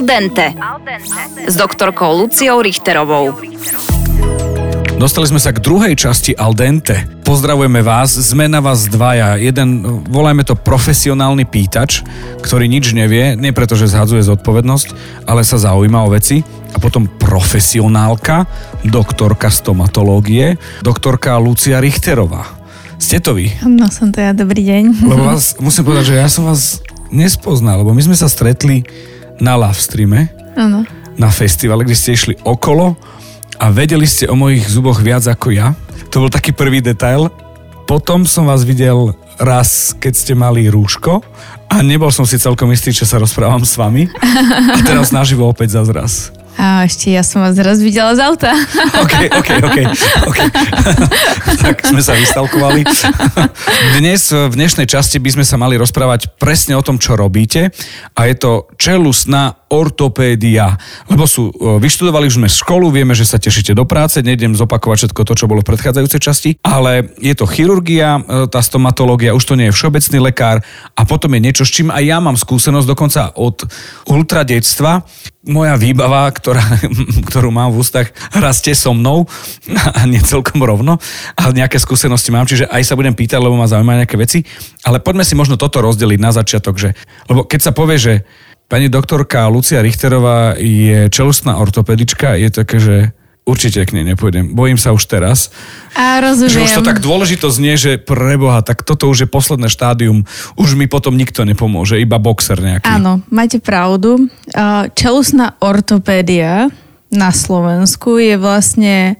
Al dente s doktorkou Luciou Richterovou. Dostali sme sa k druhej časti Al dente. Pozdravujeme vás, sme na vás dvaja. Jeden, volajme to profesionálny pýtač, ktorý nič nevie, nie preto, že zhadzuje zodpovednosť, ale sa zaujíma o veci. A potom profesionálka, doktorka stomatológie, doktorka Lucia Richterová. Ste to vy? No som to ja, dobrý deň. Lebo vás, musím povedať, že ja som vás nespoznal, lebo my sme sa stretli na live streame, Áno. na festivale, kde ste išli okolo a vedeli ste o mojich zuboch viac ako ja. To bol taký prvý detail. Potom som vás videl raz, keď ste mali rúško a nebol som si celkom istý, čo sa rozprávam s vami. A teraz naživo opäť zase raz. A ešte ja som vás raz videla z auta. OK, OK, OK. okay. tak sme sa vystalkovali. Dnes, v dnešnej časti by sme sa mali rozprávať presne o tom, čo robíte a je to čelusná ortopédia. Lebo sú, e, vyštudovali už sme školu, vieme, že sa tešíte do práce, nejdem zopakovať všetko to, čo bolo v predchádzajúcej časti, ale je to chirurgia, e, tá stomatológia, už to nie je všeobecný lekár a potom je niečo, s čím aj ja mám skúsenosť dokonca od ultradetstva. Moja výbava, ktorá, ktorú mám v ústach, rastie so mnou a nie celkom rovno, ale nejaké skúsenosti mám, čiže aj sa budem pýtať, lebo ma zaujímajú nejaké veci. Ale poďme si možno toto rozdeliť na začiatok, že, lebo keď sa povie, že Pani doktorka Lucia Richterová je čelustná ortopedička, je také, že určite k nej nepôjdem. Bojím sa už teraz. A rozumiem. Že už to tak dôležito znie, že preboha, tak toto už je posledné štádium. Už mi potom nikto nepomôže, iba boxer nejaký. Áno, máte pravdu. Čelustná ortopédia na Slovensku je vlastne,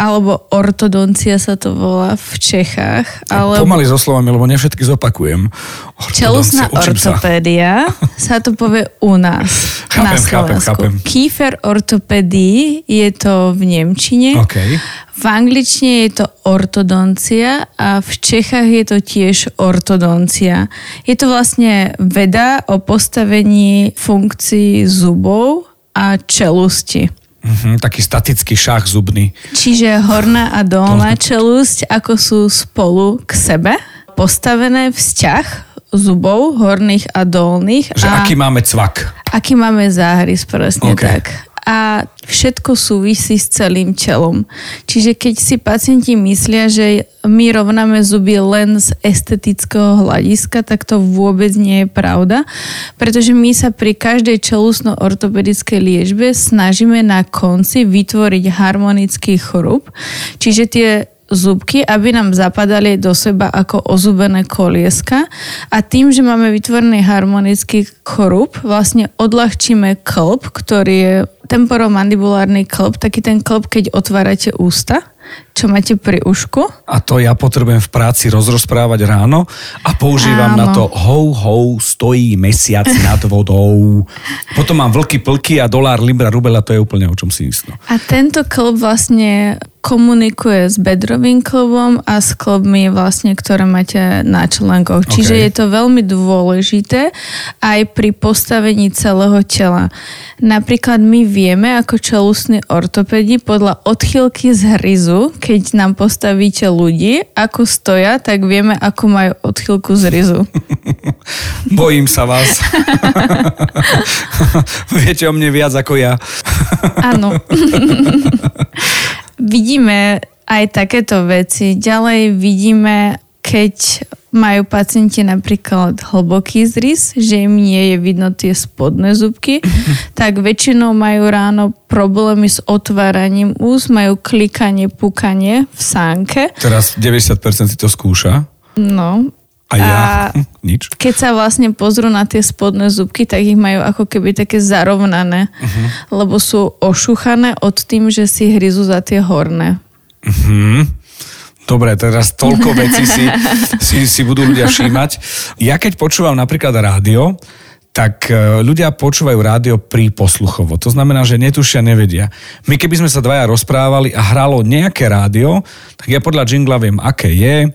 alebo ortodoncia sa to volá v Čechách. Ale... Pomaly so slovami, lebo nevšetky zopakujem. Čelusná ortopédia sa. sa to povie u nás chápem, na Slovensku. Chápem, chápem. Kiefer ortopédii je to v Nemčine. Okay. V angličtine je to ortodoncia a v Čechách je to tiež ortodoncia. Je to vlastne veda o postavení funkcií zubov a čelusti. Uh-huh, taký statický šach zubný. Čiže horná a dolná čelusť, ako sú spolu k sebe, postavené vzťah zubov, horných a dolných. Že a aký máme cvak. Aký máme záhrys, presne okay. tak a všetko súvisí s celým čelom. Čiže keď si pacienti myslia, že my rovnáme zuby len z estetického hľadiska, tak to vôbec nie je pravda, pretože my sa pri každej čelusno-ortopedickej liečbe snažíme na konci vytvoriť harmonický chrup, čiže tie zubky, aby nám zapadali do seba ako ozubené kolieska a tým, že máme vytvorený harmonický chrup, vlastne odľahčíme klb, ktorý je temporomandibulárny klb, taký ten klb, keď otvárate ústa čo máte pri ušku. A to ja potrebujem v práci rozrozprávať ráno a používam Áno. na to hou, hou, stojí mesiac nad vodou. Potom mám vlky, plky a dolár, libra, rubela, to je úplne o čom si istno. A tento klb vlastne komunikuje s bedrovým klbom a s klbmi vlastne, ktoré máte na členkoch. Čiže okay. je to veľmi dôležité aj pri postavení celého tela. Napríklad my vieme ako čelusní ortopedi podľa odchýlky z hryzu, keď nám postavíte ľudí, ako stoja, tak vieme, ako majú odchylku z ryzu. Bojím sa vás. Viete o mne viac ako ja. Áno. vidíme aj takéto veci. Ďalej vidíme, keď majú pacienti napríklad hlboký zrys, že im nie je vidno tie spodné zubky, tak väčšinou majú ráno problémy s otváraním úst, majú klikanie, pukanie v sánke. Teraz 90% si to skúša. No. A ja? A Nič. Keď sa vlastne pozrú na tie spodné zubky, tak ich majú ako keby také zarovnané, uh-huh. lebo sú ošuchané od tým, že si hryzu za tie horné. Uh-huh. Dobre, teraz toľko vecí si, si, si budú ľudia všímať. Ja keď počúvam napríklad rádio, tak e, ľudia počúvajú rádio pri posluchovo. To znamená, že netušia, nevedia. My keby sme sa dvaja rozprávali a hralo nejaké rádio, tak ja podľa jingla viem, aké je,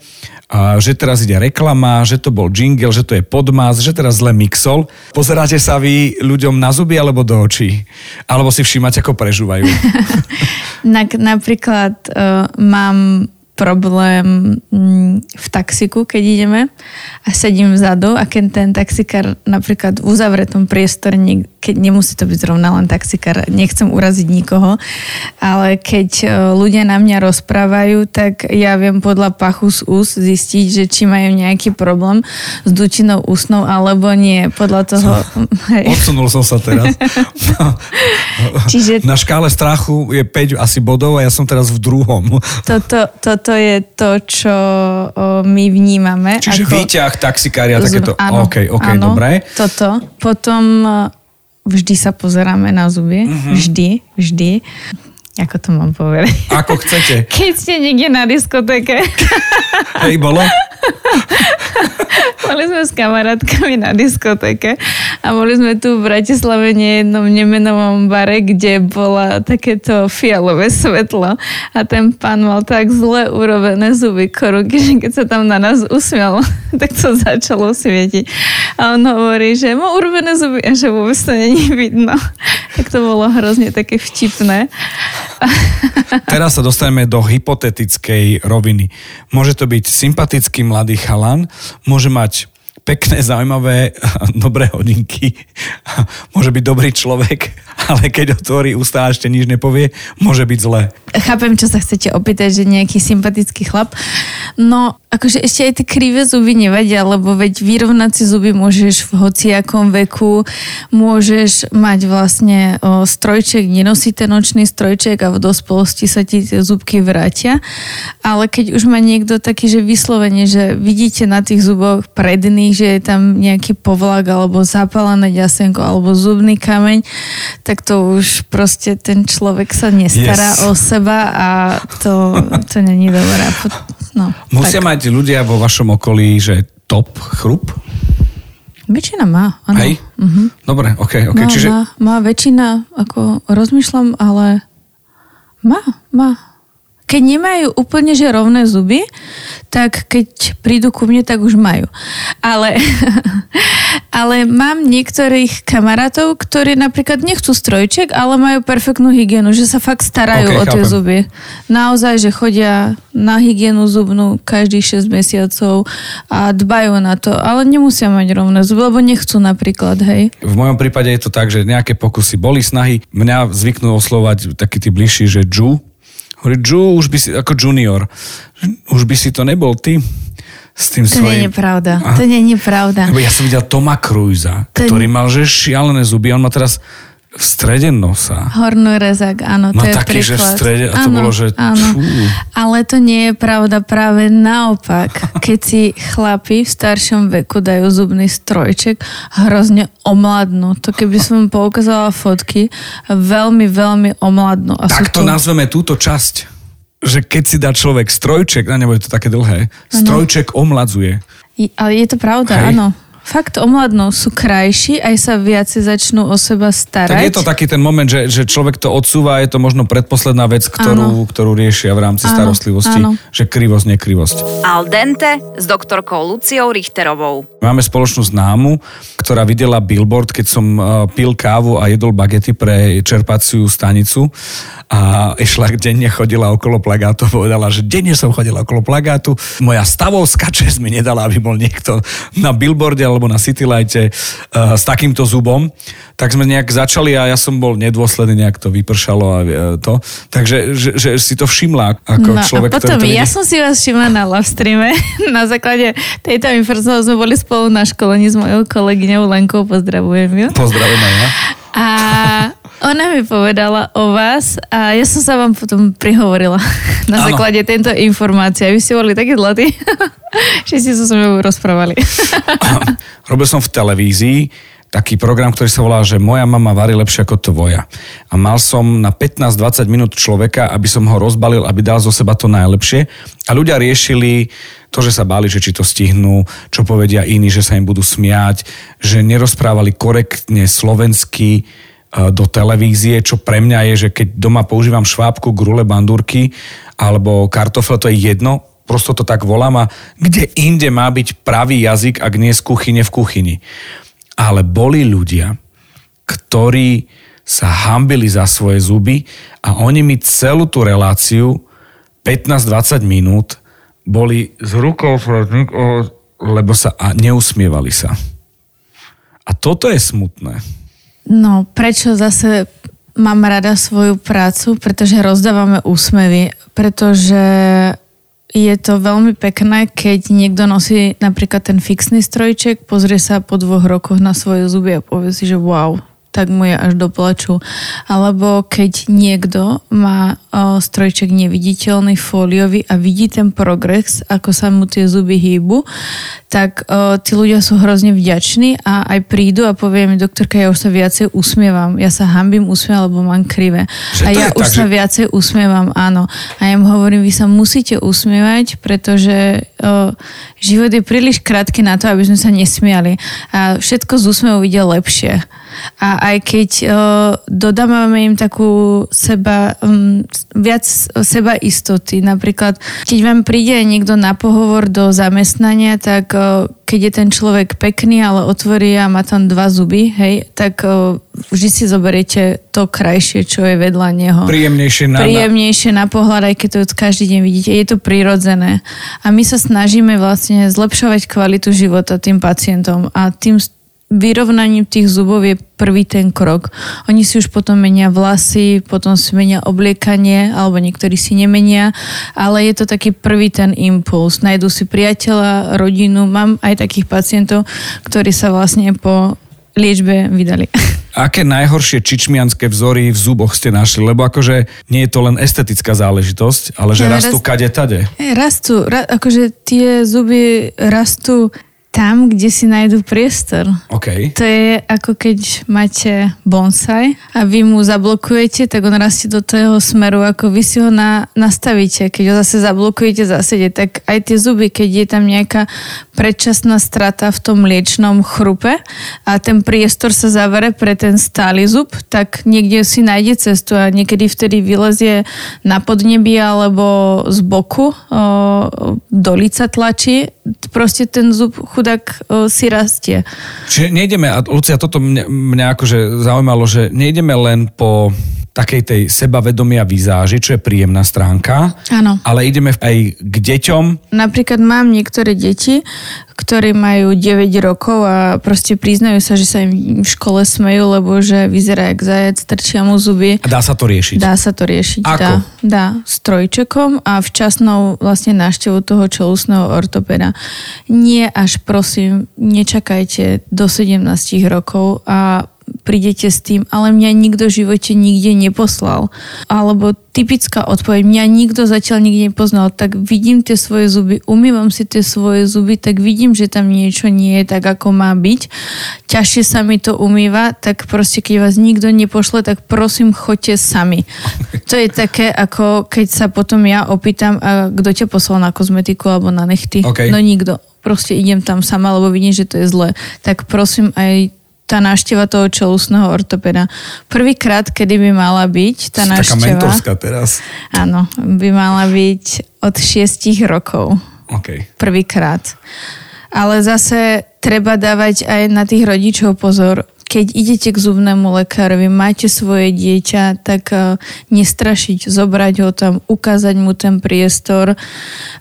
a že teraz ide reklama, že to bol jingle, že to je podmaz, že teraz zle mixol. Pozeráte sa vy ľuďom na zuby alebo do očí? Alebo si všímate, ako prežúvajú? Napríklad uh, mám problém mm, v taxiku, keď ideme a sedím vzadu a keď ten taxikár napríklad v uzavretom priestore, keď nemusí to byť zrovna len taxikár, nechcem uraziť nikoho, ale keď e, ľudia na mňa rozprávajú, tak ja viem podľa pachu z úst zistiť, že či majú nejaký problém s dučinou ústnou alebo nie. Podľa toho... Hej. Odsunul som sa teraz. Čiže... Na škále strachu je 5 asi bodov a ja som teraz v druhom. Toto, toto je to, čo o, my vnímame. Čiže ako... výťah, taxikária, takéto. Áno, OK, OK, áno, dobre. Toto. Potom vždy sa pozeráme na zuby. Mm-hmm. Vždy, vždy. Ako to mám povedať? Ako chcete. Keď ste niekde na diskotéke. Hej, bolo? boli sme s kamarátkami na diskotéke a boli sme tu v Bratislave jednom nemenovom bare, kde bola takéto fialové svetlo a ten pán mal tak zle urobené zuby koruky, že keď sa tam na nás usmial, tak to začalo svietiť. A on hovorí, že má urobené zuby a že vôbec to není vidno. Tak to bolo hrozne také vtipné. Teraz sa dostaneme do hypotetickej roviny. Môže to byť sympatický mladý chalan, môže mať pekné, zaujímavé, dobré hodinky. Môže byť dobrý človek, ale keď otvorí ústa a ešte nič nepovie, môže byť zlé. Chápem, čo sa chcete opýtať, že nejaký sympatický chlap. No, akože ešte aj tie krivé zuby nevadia, lebo veď vyrovnať si zuby môžeš v hociakom veku, môžeš mať vlastne o, strojček, nenosí ten nočný strojček a v dospelosti sa ti tie zubky vrátia. Ale keď už má niekto taký, že vyslovene, že vidíte na tých zuboch predných, že je tam nejaký povlak alebo zapálené ďasenko alebo zubný kameň, tak to už proste ten človek sa nestará yes. o seba a to, to není dobré. No, Musia tak. mať ľudia vo vašom okolí, že top chrup? Väčšina má, áno. Hej? Uh-huh. Dobre, ok. okay. Má, Čiže... má, má väčšina, ako rozmýšľam, ale má, má keď nemajú úplne že rovné zuby, tak keď prídu ku mne, tak už majú. Ale, ale mám niektorých kamarátov, ktorí napríklad nechcú strojček, ale majú perfektnú hygienu, že sa fakt starajú okay, o tie chápem. zuby. Naozaj, že chodia na hygienu zubnú každých 6 mesiacov a dbajú na to, ale nemusia mať rovné zuby, lebo nechcú napríklad, hej. V mojom prípade je to tak, že nejaké pokusy boli snahy. Mňa zvyknú oslovať taký tí bližší, že Ju, Hovorí, Ju, už by si, ako junior, už by si to nebol ty s tým to svojím... nie je pravda. A? To nie je pravda. Ja som videl Toma Cruisa, to... ktorý mal že šialené zuby. On má teraz v strede nosa. Hornú rezak, áno, Má to je taký, príklad. že v strede, a to áno, bolo, že áno. Ale to nie je pravda, práve naopak. Keď si chlapi v staršom veku dajú zubný strojček, hrozne omladnú. To keby som poukázala fotky, veľmi, veľmi omladnú. A tak to tu... nazveme túto časť že keď si dá človek strojček, a nebude to také dlhé, strojček omladzuje. ale je to pravda, Hej. áno fakt omladnú, sú krajší, aj sa viacej začnú o seba starať. Tak je to taký ten moment, že, že človek to odsúva, je to možno predposledná vec, ktorú, ktorú riešia v rámci áno, starostlivosti, áno. že krivosť, nekrivosť. Al dente s doktorkou Luciou Richterovou. Máme spoločnú známu, ktorá videla billboard, keď som uh, pil kávu a jedol bagety pre čerpaciu stanicu a išla denne chodila okolo plagátu, povedala, že denne som chodila okolo plagátu, moja stavovská čest mi nedala, aby bol niekto na billboarde alebo na Citylighte uh, s takýmto zubom, tak sme nejak začali a ja som bol nedôsledný, nejak to vypršalo a uh, to. Takže že, že si to všimla ako no, človek, a potom ktorý to ja som si vás všimla na live streame. na základe tejto informácie sme boli spolu na školení s mojou kolegyňou Lenkou. Pozdravujem ju. Pozdravujem aj ja. A ona mi povedala o vás a ja som sa vám potom prihovorila na ano. základe tejto informácie. Vy ste boli takí zlatí, že ste sa so mnou rozprávali. Robil som v televízii taký program, ktorý sa volá, že moja mama varí lepšie ako tvoja. A mal som na 15-20 minút človeka, aby som ho rozbalil, aby dal zo seba to najlepšie. A ľudia riešili to, že sa báli, že či to stihnú, čo povedia iní, že sa im budú smiať, že nerozprávali korektne slovensky, do televízie, čo pre mňa je, že keď doma používam švábku, grule, bandúrky alebo kartofle, to je jedno, prosto to tak volám a kde inde má byť pravý jazyk, ak nie z kuchyne v kuchyni. Ale boli ľudia, ktorí sa hambili za svoje zuby a oni mi celú tú reláciu 15-20 minút boli z rukou, lebo sa a neusmievali sa. A toto je smutné. No, prečo zase mám rada svoju prácu? Pretože rozdávame úsmevy. Pretože je to veľmi pekné, keď niekto nosí napríklad ten fixný strojček, pozrie sa po dvoch rokoch na svoje zuby a povie si, že wow, tak mu je až do plaču. Alebo keď niekto má o, strojček neviditeľný, fóliový a vidí ten progres, ako sa mu tie zuby hýbu, tak o, tí ľudia sú hrozne vďační a aj prídu a povie mi, doktorka, ja už sa viacej usmievam. Ja sa hambím usmievať, lebo mám krivé. Že a ja už tak, sa že... viacej usmievam, áno. A ja im hovorím, vy sa musíte usmievať, pretože o, život je príliš krátky na to, aby sme sa nesmiali. A všetko z úsmevu ide lepšie. A aj keď uh, dodávame im takú seba, um, viac seba istoty, napríklad keď vám príde niekto na pohovor do zamestnania, tak uh, keď je ten človek pekný, ale otvorí a má tam dva zuby, hej, tak uh, vždy si zoberiete to krajšie, čo je vedľa neho. Príjemnejšie na, Príjemnejšie na pohľad, aj keď to každý deň vidíte. Je to prirodzené. A my sa snažíme vlastne zlepšovať kvalitu života tým pacientom a tým vyrovnaním tých zubov je prvý ten krok. Oni si už potom menia vlasy, potom si menia obliekanie, alebo niektorí si nemenia, ale je to taký prvý ten impuls. Najdu si priateľa, rodinu. Mám aj takých pacientov, ktorí sa vlastne po liečbe vydali. Aké najhoršie čičmianské vzory v zuboch ste našli? Lebo akože nie je to len estetická záležitosť, ale že ja, rastú rast, kade tade. Rastú, ra, akože tie zuby rastú tam, kde si nájdu priestor. Okay. To je ako keď máte bonsai a vy mu zablokujete, tak on rastie do toho smeru, ako vy si ho na, nastavíte. Keď ho zase zablokujete zasede, tak aj tie zuby, keď je tam nejaká predčasná strata v tom liečnom chrupe a ten priestor sa zavere pre ten stály zub, tak niekde si nájde cestu a niekedy vtedy vylezie na podnebie alebo z boku o, do lica tlačí. Proste ten zub chudák si rastie. Čiže nejdeme, a Lucia, toto mňa, mňa akože zaujímalo, že nejdeme len po takej tej sebavedomia výzáži, čo je príjemná stránka. Áno. Ale ideme aj k deťom. Napríklad mám niektoré deti, ktorí majú 9 rokov a proste priznajú sa, že sa im v škole smejú, lebo že vyzerá jak zajac, trčia mu zuby. A dá sa to riešiť? Dá sa to riešiť, Ako? dá. Dá, s trojčekom a včasnou vlastne návštevu toho čelusného ortopeda. Nie až prosím, nečakajte do 17 rokov a prídete s tým, ale mňa nikto v živote nikde neposlal. Alebo typická odpoveď, mňa nikto zatiaľ nikde nepoznal, tak vidím tie svoje zuby, umývam si tie svoje zuby, tak vidím, že tam niečo nie je tak, ako má byť. Ťažšie sa mi to umýva, tak proste keď vás nikto nepošle, tak prosím, choďte sami. To je také, ako keď sa potom ja opýtam, a kto ťa poslal na kozmetiku alebo na nechty. Okay. No nikto. Proste idem tam sama, lebo vidím, že to je zle. Tak prosím aj tá návšteva toho čelusného ortopeda. Prvýkrát, kedy by mala byť tá návšteva... Taká mentorská teraz. Áno, by mala byť od 6 rokov. Okay. Prvýkrát. Ale zase treba dávať aj na tých rodičov pozor keď idete k zubnému lekárovi, máte svoje dieťa, tak uh, nestrašiť, zobrať ho tam, ukázať mu ten priestor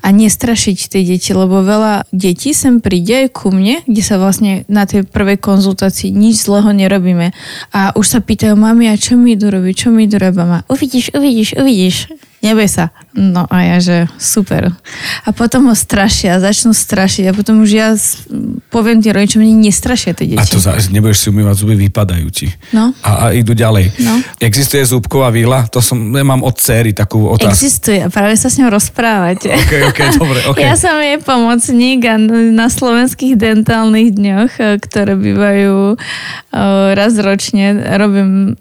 a nestrašiť tie deti, lebo veľa detí sem príde aj ku mne, kde sa vlastne na tej prvej konzultácii nič zlého nerobíme. A už sa pýtajú, mami, a čo mi idú robiť, čo mi idú robiť? Uvidíš, uvidíš, uvidíš neboj sa. No a ja, že super. A potom ho strašia, začnú strašiť a potom už ja poviem tým rodičom, že nestrašia tie deti. A to za, nebudeš si umývať zuby, vypadajú ti. No. A, a idú ďalej. No. Existuje zúbková výla? To som, ja mám od céry takú otázku. Existuje, práve sa s ňou rozprávať. Ok, ok, dobre, ok. Ja som jej pomocník a na slovenských dentálnych dňoch, e, ktoré bývajú e, raz ročne, robím,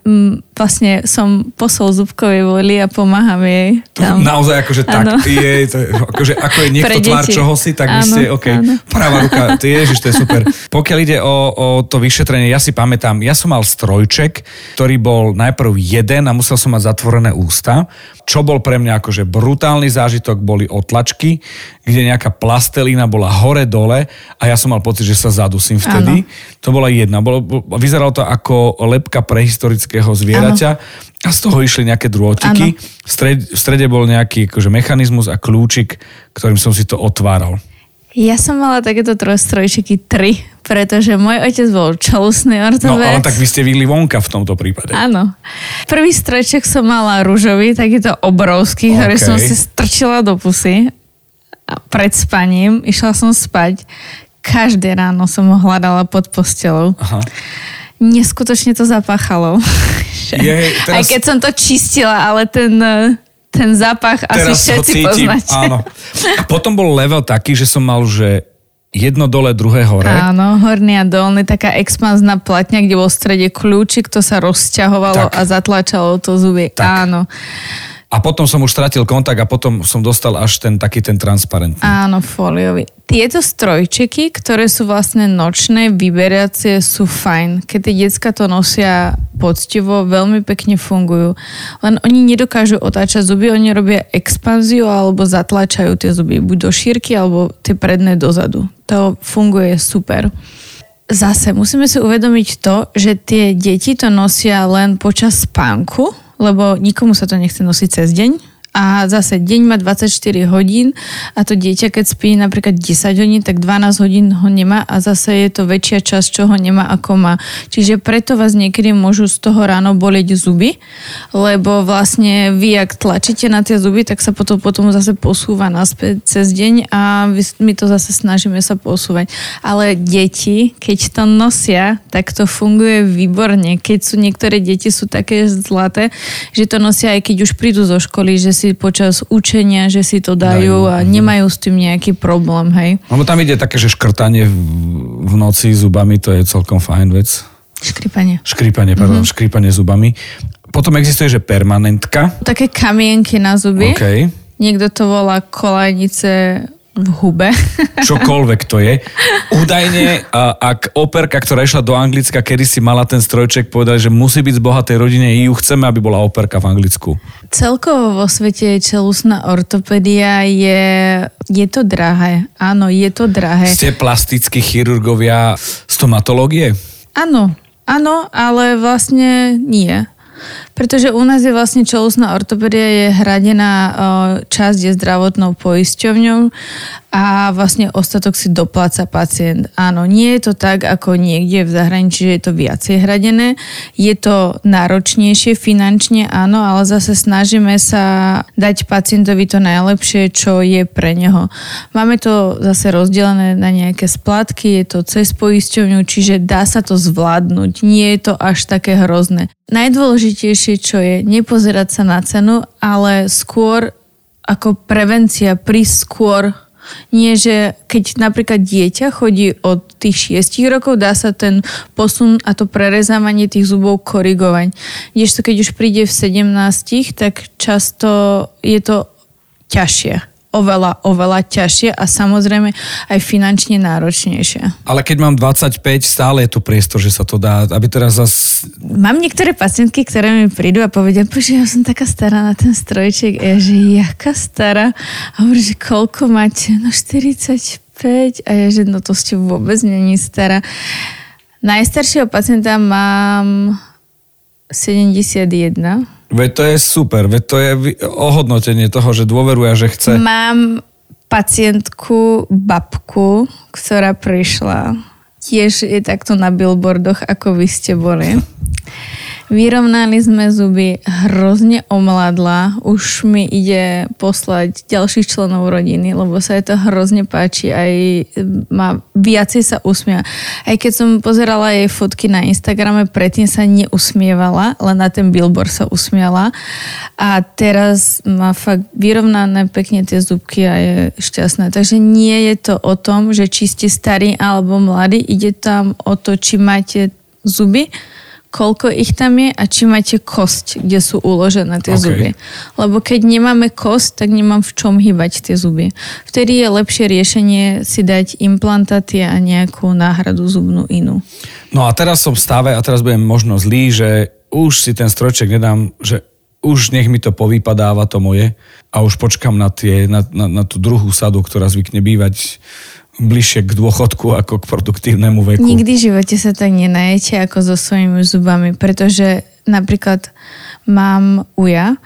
vlastne som posol zúbkovej voli a pomáham jej tam. Naozaj akože tak, je, to je, akože ako je niekto tvár čoho si, tak vy ste, OK, áno. pravá ruka, ty ježiš, to je super. Pokiaľ ide o, o to vyšetrenie, ja si pamätám, ja som mal strojček, ktorý bol najprv jeden a musel som mať zatvorené ústa. Čo bol pre mňa akože brutálny zážitok, boli otlačky, kde nejaká plastelína bola hore-dole a ja som mal pocit, že sa zadusím vtedy. Ano. To bola jedna. Bolo, vyzeralo to ako lepka prehistorického zvieraťa dieťaťa a z toho išli nejaké drôtiky. V strede, v strede bol nejaký akože, mechanizmus a kľúčik, ktorým som si to otváral. Ja som mala takéto trojstrojčiky tri, pretože môj otec bol čelusný ortoped. No ale tak vy ste vyli vonka v tomto prípade. Áno. Prvý strojček som mala rúžový, takýto obrovský, ktorý OK. som si strčila do pusy a pred spaním. Išla som spať. Každé ráno som ho hľadala pod postelou. Aha. Neskutočne to zapáchalo. Je, teraz- Aj keď som to čistila, ale ten, eh, ten zápach asi Teraz všetci poznáte. áno. A potom bol level taký, že som mal, že jedno dole, druhé hore. Áno, horný a dolný, taká expanzná platňa, kde bol v strede kľúčik, to sa rozťahovalo Tak. a zatlačalo to zuby. Tak. Áno. A potom som už stratil kontakt a potom som dostal až ten taký ten transparentný. Áno, fóliový. Tieto strojčeky, ktoré sú vlastne nočné, vyberacie, sú fajn. Keď tie decka to nosia poctivo, veľmi pekne fungujú. Len oni nedokážu otáčať zuby, oni robia expanziu alebo zatlačajú tie zuby, buď do šírky, alebo tie predné dozadu. To funguje super. Zase musíme si uvedomiť to, že tie deti to nosia len počas spánku, lebo nikomu sa to nechce nosiť cez deň. A zase deň má 24 hodín a to dieťa, keď spí napríklad 10 hodín, tak 12 hodín ho nemá a zase je to väčšia časť, čo ho nemá ako má. Čiže preto vás niekedy môžu z toho ráno boleť zuby, lebo vlastne vy, ak tlačíte na tie zuby, tak sa potom, potom zase posúva naspäť cez deň a my to zase snažíme sa posúvať. Ale deti, keď to nosia, tak to funguje výborne. Keď sú niektoré deti sú také zlaté, že to nosia aj keď už prídu zo školy, že si počas učenia, že si to dajú Dajú, a nemajú s tým nejaký problém, hej. Lebo tam ide také, že škrtanie v, v noci zubami, to je celkom fajn vec. Škripanie. Škrípanie, pardon, mm-hmm. škrípanie zubami. Potom existuje, že permanentka. Také kamienky na zuby. OK. Niekto to volá kolajnice v hube. Čokoľvek to je. Údajne, ak operka, ktorá išla do Anglicka, kedy si mala ten strojček, povedali, že musí byť z bohatej rodine, ju chceme, aby bola operka v Anglicku. Celkovo vo svete čelusná ortopédia je, je to drahé. Áno, je to drahé. Ste plastickí chirurgovia stomatológie? Áno, áno, ale vlastne nie. Pretože u nás je vlastne čelusná ortopédia je hradená časť je zdravotnou poisťovňou a vlastne ostatok si dopláca pacient. Áno, nie je to tak ako niekde v zahraničí, že je to viacej hradené. Je to náročnejšie finančne, áno, ale zase snažíme sa dať pacientovi to najlepšie, čo je pre neho. Máme to zase rozdelené na nejaké splátky, je to cez poisťovňu, čiže dá sa to zvládnuť. Nie je to až také hrozné. Najdôležitejšie, čo je, nepozerať sa na cenu, ale skôr ako prevencia prísť skôr nie, že keď napríklad dieťa chodí od tých 6 rokov, dá sa ten posun a to prerezávanie tých zubov korigovať. Kdežto keď už príde v 17, tak často je to ťažšie. Oveľa, oveľa ťažšie a samozrejme aj finančne náročnejšie. Ale keď mám 25, stále je tu priestor, že sa to dá, aby teraz zas... Mám niektoré pacientky, ktoré mi prídu a povedia, bože, ja som taká stará na ten strojček. A ja, že jaká stará? A hovorí, že koľko máte? No 45. A ja, že no to ste vôbec není stará. Najstaršieho pacienta mám 71. Veď to je super, veď to je ohodnotenie toho, že dôveruje, že chce. Mám pacientku, babku, ktorá prišla. Tiež je takto na billboardoch, ako vy ste boli. Vyrovnali sme zuby, hrozne omladla, už mi ide poslať ďalších členov rodiny, lebo sa jej to hrozne páči, aj má viacej sa usmieva. Aj keď som pozerala jej fotky na Instagrame, predtým sa neusmievala, len na ten billboard sa usmiala a teraz má fakt vyrovnané pekne tie zubky a je šťastná. Takže nie je to o tom, že či ste starí alebo mladí, ide tam o to, či máte zuby, koľko ich tam je a či máte kosť, kde sú uložené tie OK. zuby. Lebo keď nemáme kosť, tak nemám v čom hýbať tie zuby. Vtedy je lepšie riešenie si dať implantáty a nejakú náhradu zubnú inú. No a teraz som v stave a teraz budem možno zlý, že už si ten strojček nedám, že už nech mi to povypadáva to moje a už počkam na, tie, na, na, na tú druhú sadu, ktorá zvykne bývať bližšie k dôchodku ako k produktívnemu veku. Nikdy v živote sa tak nenajete ako so svojimi zubami, pretože napríklad mám uja,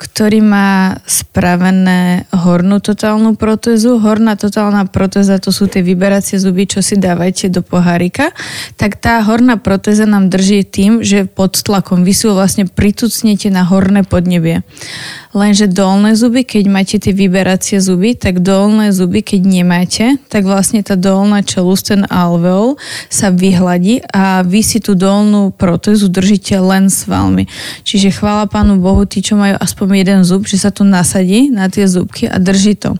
ktorý má spravené hornú totálnu protézu. Horná totálna protéza to sú tie vyberacie zuby, čo si dávajte do pohárika. Tak tá horná protéza nám drží tým, že pod tlakom vy si ho vlastne pritucnete na horné podnebie. Lenže dolné zuby, keď máte tie vyberacie zuby, tak dolné zuby, keď nemáte, tak vlastne tá dolná čelúst, ten alveol sa vyhladí a vy si tú dolnú protézu držíte len svalmi. Čiže chvála Pánu Bohu, tí, čo majú aspoň jeden zub, že sa to nasadí na tie zubky a drží to.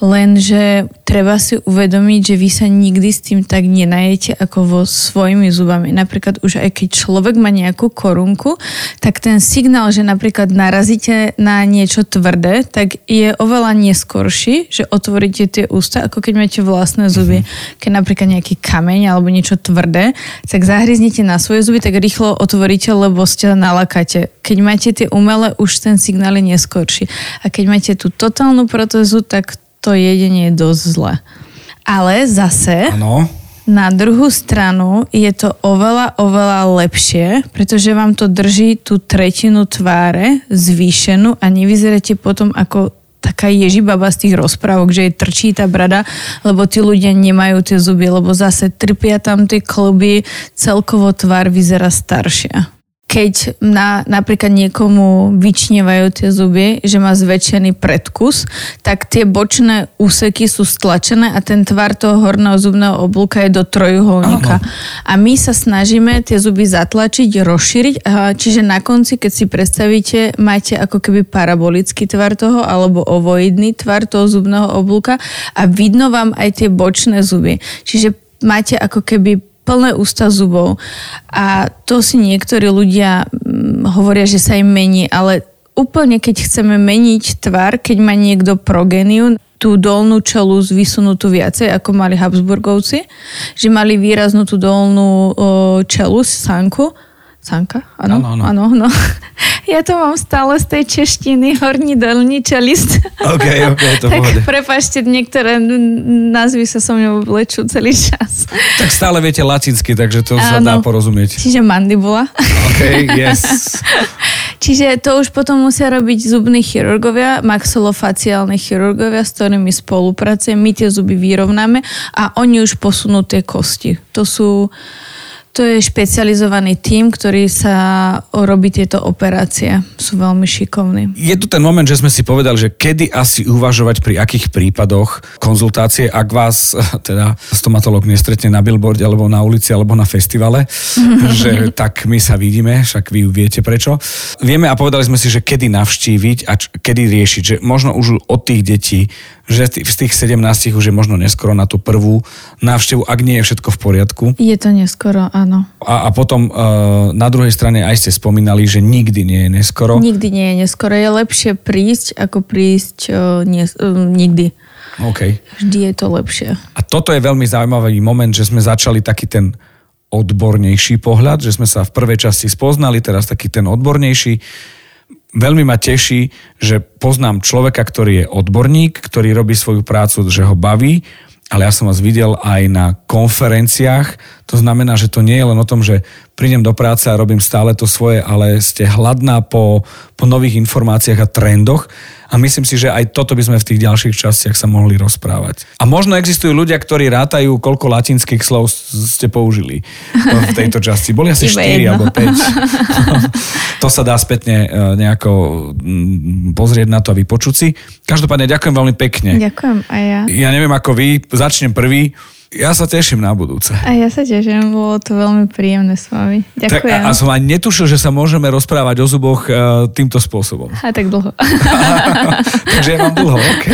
Lenže treba si uvedomiť, že vy sa nikdy s tým tak nenajete ako vo svojimi zubami. Napríklad už aj keď človek má nejakú korunku, tak ten signál, že napríklad narazíte na niečo tvrdé, tak je oveľa neskorší, že otvoríte tie ústa, ako keď máte vlastné zuby. Mhm. Keď napríklad nejaký kameň alebo niečo tvrdé, tak zahryznite na svoje zuby, tak rýchlo otvoríte, lebo ste nalakáte. Keď máte tie umelé, už ten signál je neskorší. A keď máte tú totálnu protézu, tak to jedenie je dosť zle. Ale zase... Ano. Na druhú stranu je to oveľa, oveľa lepšie, pretože vám to drží tú tretinu tváre zvýšenú a nevyzeráte potom ako taká ježibaba z tých rozprávok, že je trčí tá brada, lebo tí ľudia nemajú tie zuby, lebo zase trpia tam tie kluby, celkovo tvár vyzerá staršia keď na, napríklad niekomu vyčnevajú tie zuby, že má zväčšený predkus, tak tie bočné úseky sú stlačené a ten tvar toho horného zubného oblúka je do trojuholníka. A my sa snažíme tie zuby zatlačiť, rozšíriť, čiže na konci, keď si predstavíte, máte ako keby parabolický tvar toho alebo ovoidný tvar toho zubného oblúka a vidno vám aj tie bočné zuby. Čiže máte ako keby plné ústa zubov. A to si niektorí ľudia mm, hovoria, že sa im mení, ale úplne keď chceme meniť tvar, keď má niekto progeniu, tú dolnú čelu vysunutú viacej, ako mali Habsburgovci, že mali výraznú tú dolnú čelu, sanku, Sanka? Áno, áno, áno. Ja to mám stále z tej češtiny, horní, dolní, čelist. OK, OK, to Tak prepašte, niektoré názvy sa so mnou vlečú celý čas. Tak stále viete latinsky, takže to sa dá porozumieť. Čiže mandibula. OK, yes. Čiže to už potom musia robiť zubní chirurgovia, maxillofaciálne chirurgovia, s ktorými spolupracujeme, my tie zuby vyrovnáme a oni už posunú tie kosti. To sú to je špecializovaný tím, ktorý sa robí tieto operácie. Sú veľmi šikovní. Je tu ten moment, že sme si povedali, že kedy asi uvažovať pri akých prípadoch konzultácie, ak vás teda stomatolog nestretne na billboarde, alebo na ulici, alebo na festivale, že tak my sa vidíme, však vy viete prečo. Vieme a povedali sme si, že kedy navštíviť a č- kedy riešiť, že možno už od tých detí že z tých 17 už je možno neskoro na tú prvú návštevu, ak nie je všetko v poriadku. Je to neskoro, áno. A, a potom uh, na druhej strane aj ste spomínali, že nikdy nie je neskoro. Nikdy nie je neskoro. Je lepšie prísť, ako prísť uh, nie, uh, nikdy. Okay. Vždy je to lepšie. A toto je veľmi zaujímavý moment, že sme začali taký ten odbornejší pohľad, že sme sa v prvej časti spoznali, teraz taký ten odbornejší veľmi ma teší, že poznám človeka, ktorý je odborník, ktorý robí svoju prácu, že ho baví, ale ja som vás videl aj na konferenciách. To znamená, že to nie je len o tom, že prídem do práce a robím stále to svoje, ale ste hladná po, po nových informáciách a trendoch a myslím si, že aj toto by sme v tých ďalších častiach sa mohli rozprávať. A možno existujú ľudia, ktorí rátajú, koľko latinských slov ste použili v tejto časti. Boli asi 4 alebo 5. to sa dá spätne e, nejako mm, pozrieť na to a vypočuť si. Každopádne ďakujem veľmi pekne. Ďakujem aj ja. Ja neviem ako vy, začnem prvý. Ja sa teším na budúce. A ja sa teším, bolo to veľmi príjemné s vami. Ďakujem. Tak, a, a som ani netušil, že sa môžeme rozprávať o zuboch uh, týmto spôsobom. A tak dlho. Takže ja mám dlho, OK.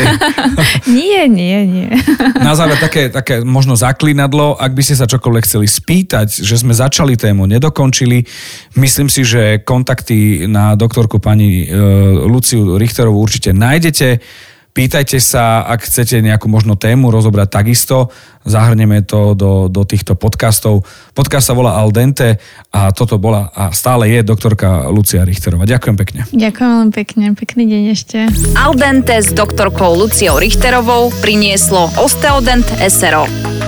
nie, nie, nie. na záver také, také možno zaklínadlo, ak by ste sa čokoľvek chceli spýtať, že sme začali tému, nedokončili, myslím si, že kontakty na doktorku pani uh, Luciu Richterovú určite nájdete. Pýtajte sa, ak chcete nejakú možno tému rozobrať takisto, zahrneme to do, do týchto podcastov. Podcast sa volá Aldente a toto bola a stále je doktorka Lucia Richterová. Ďakujem pekne. Ďakujem veľmi pekne, pekný deň ešte. Aldente s doktorkou Luciou Richterovou prinieslo Osteodent SRO.